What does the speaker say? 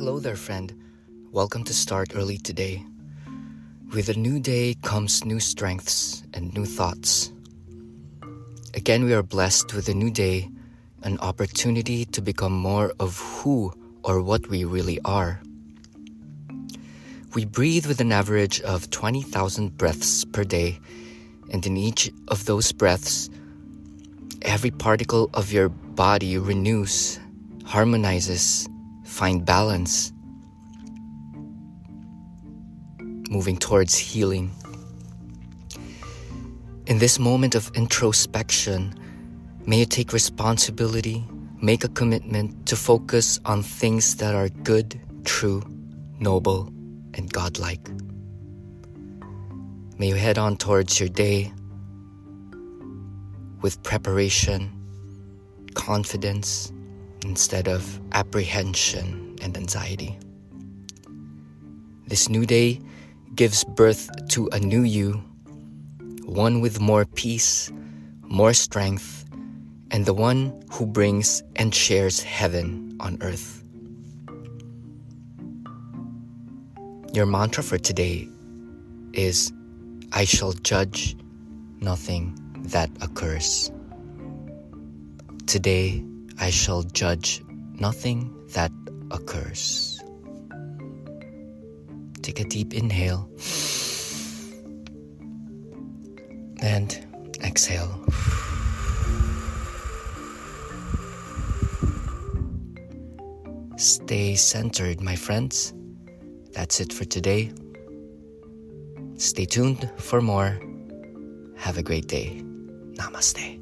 Hello there, friend. Welcome to Start Early Today. With a new day comes new strengths and new thoughts. Again, we are blessed with a new day, an opportunity to become more of who or what we really are. We breathe with an average of 20,000 breaths per day, and in each of those breaths, every particle of your body renews, harmonizes, find balance, moving towards healing. In this moment of introspection, may you take responsibility, make a commitment to focus on things that are good, true, noble, and godlike. May you head on towards your day with preparation, confidence, instead of apprehension and anxiety. This new day gives birth to a new you, one with more peace, more strength, and the one who brings and shares heaven on earth. Your mantra for today is I shall judge nothing that occurs. Today, I shall judge nothing that occurs. Take a deep inhale and exhale. Stay centered, my friends. That's it for today. Stay tuned for more. Have a great day. Namaste.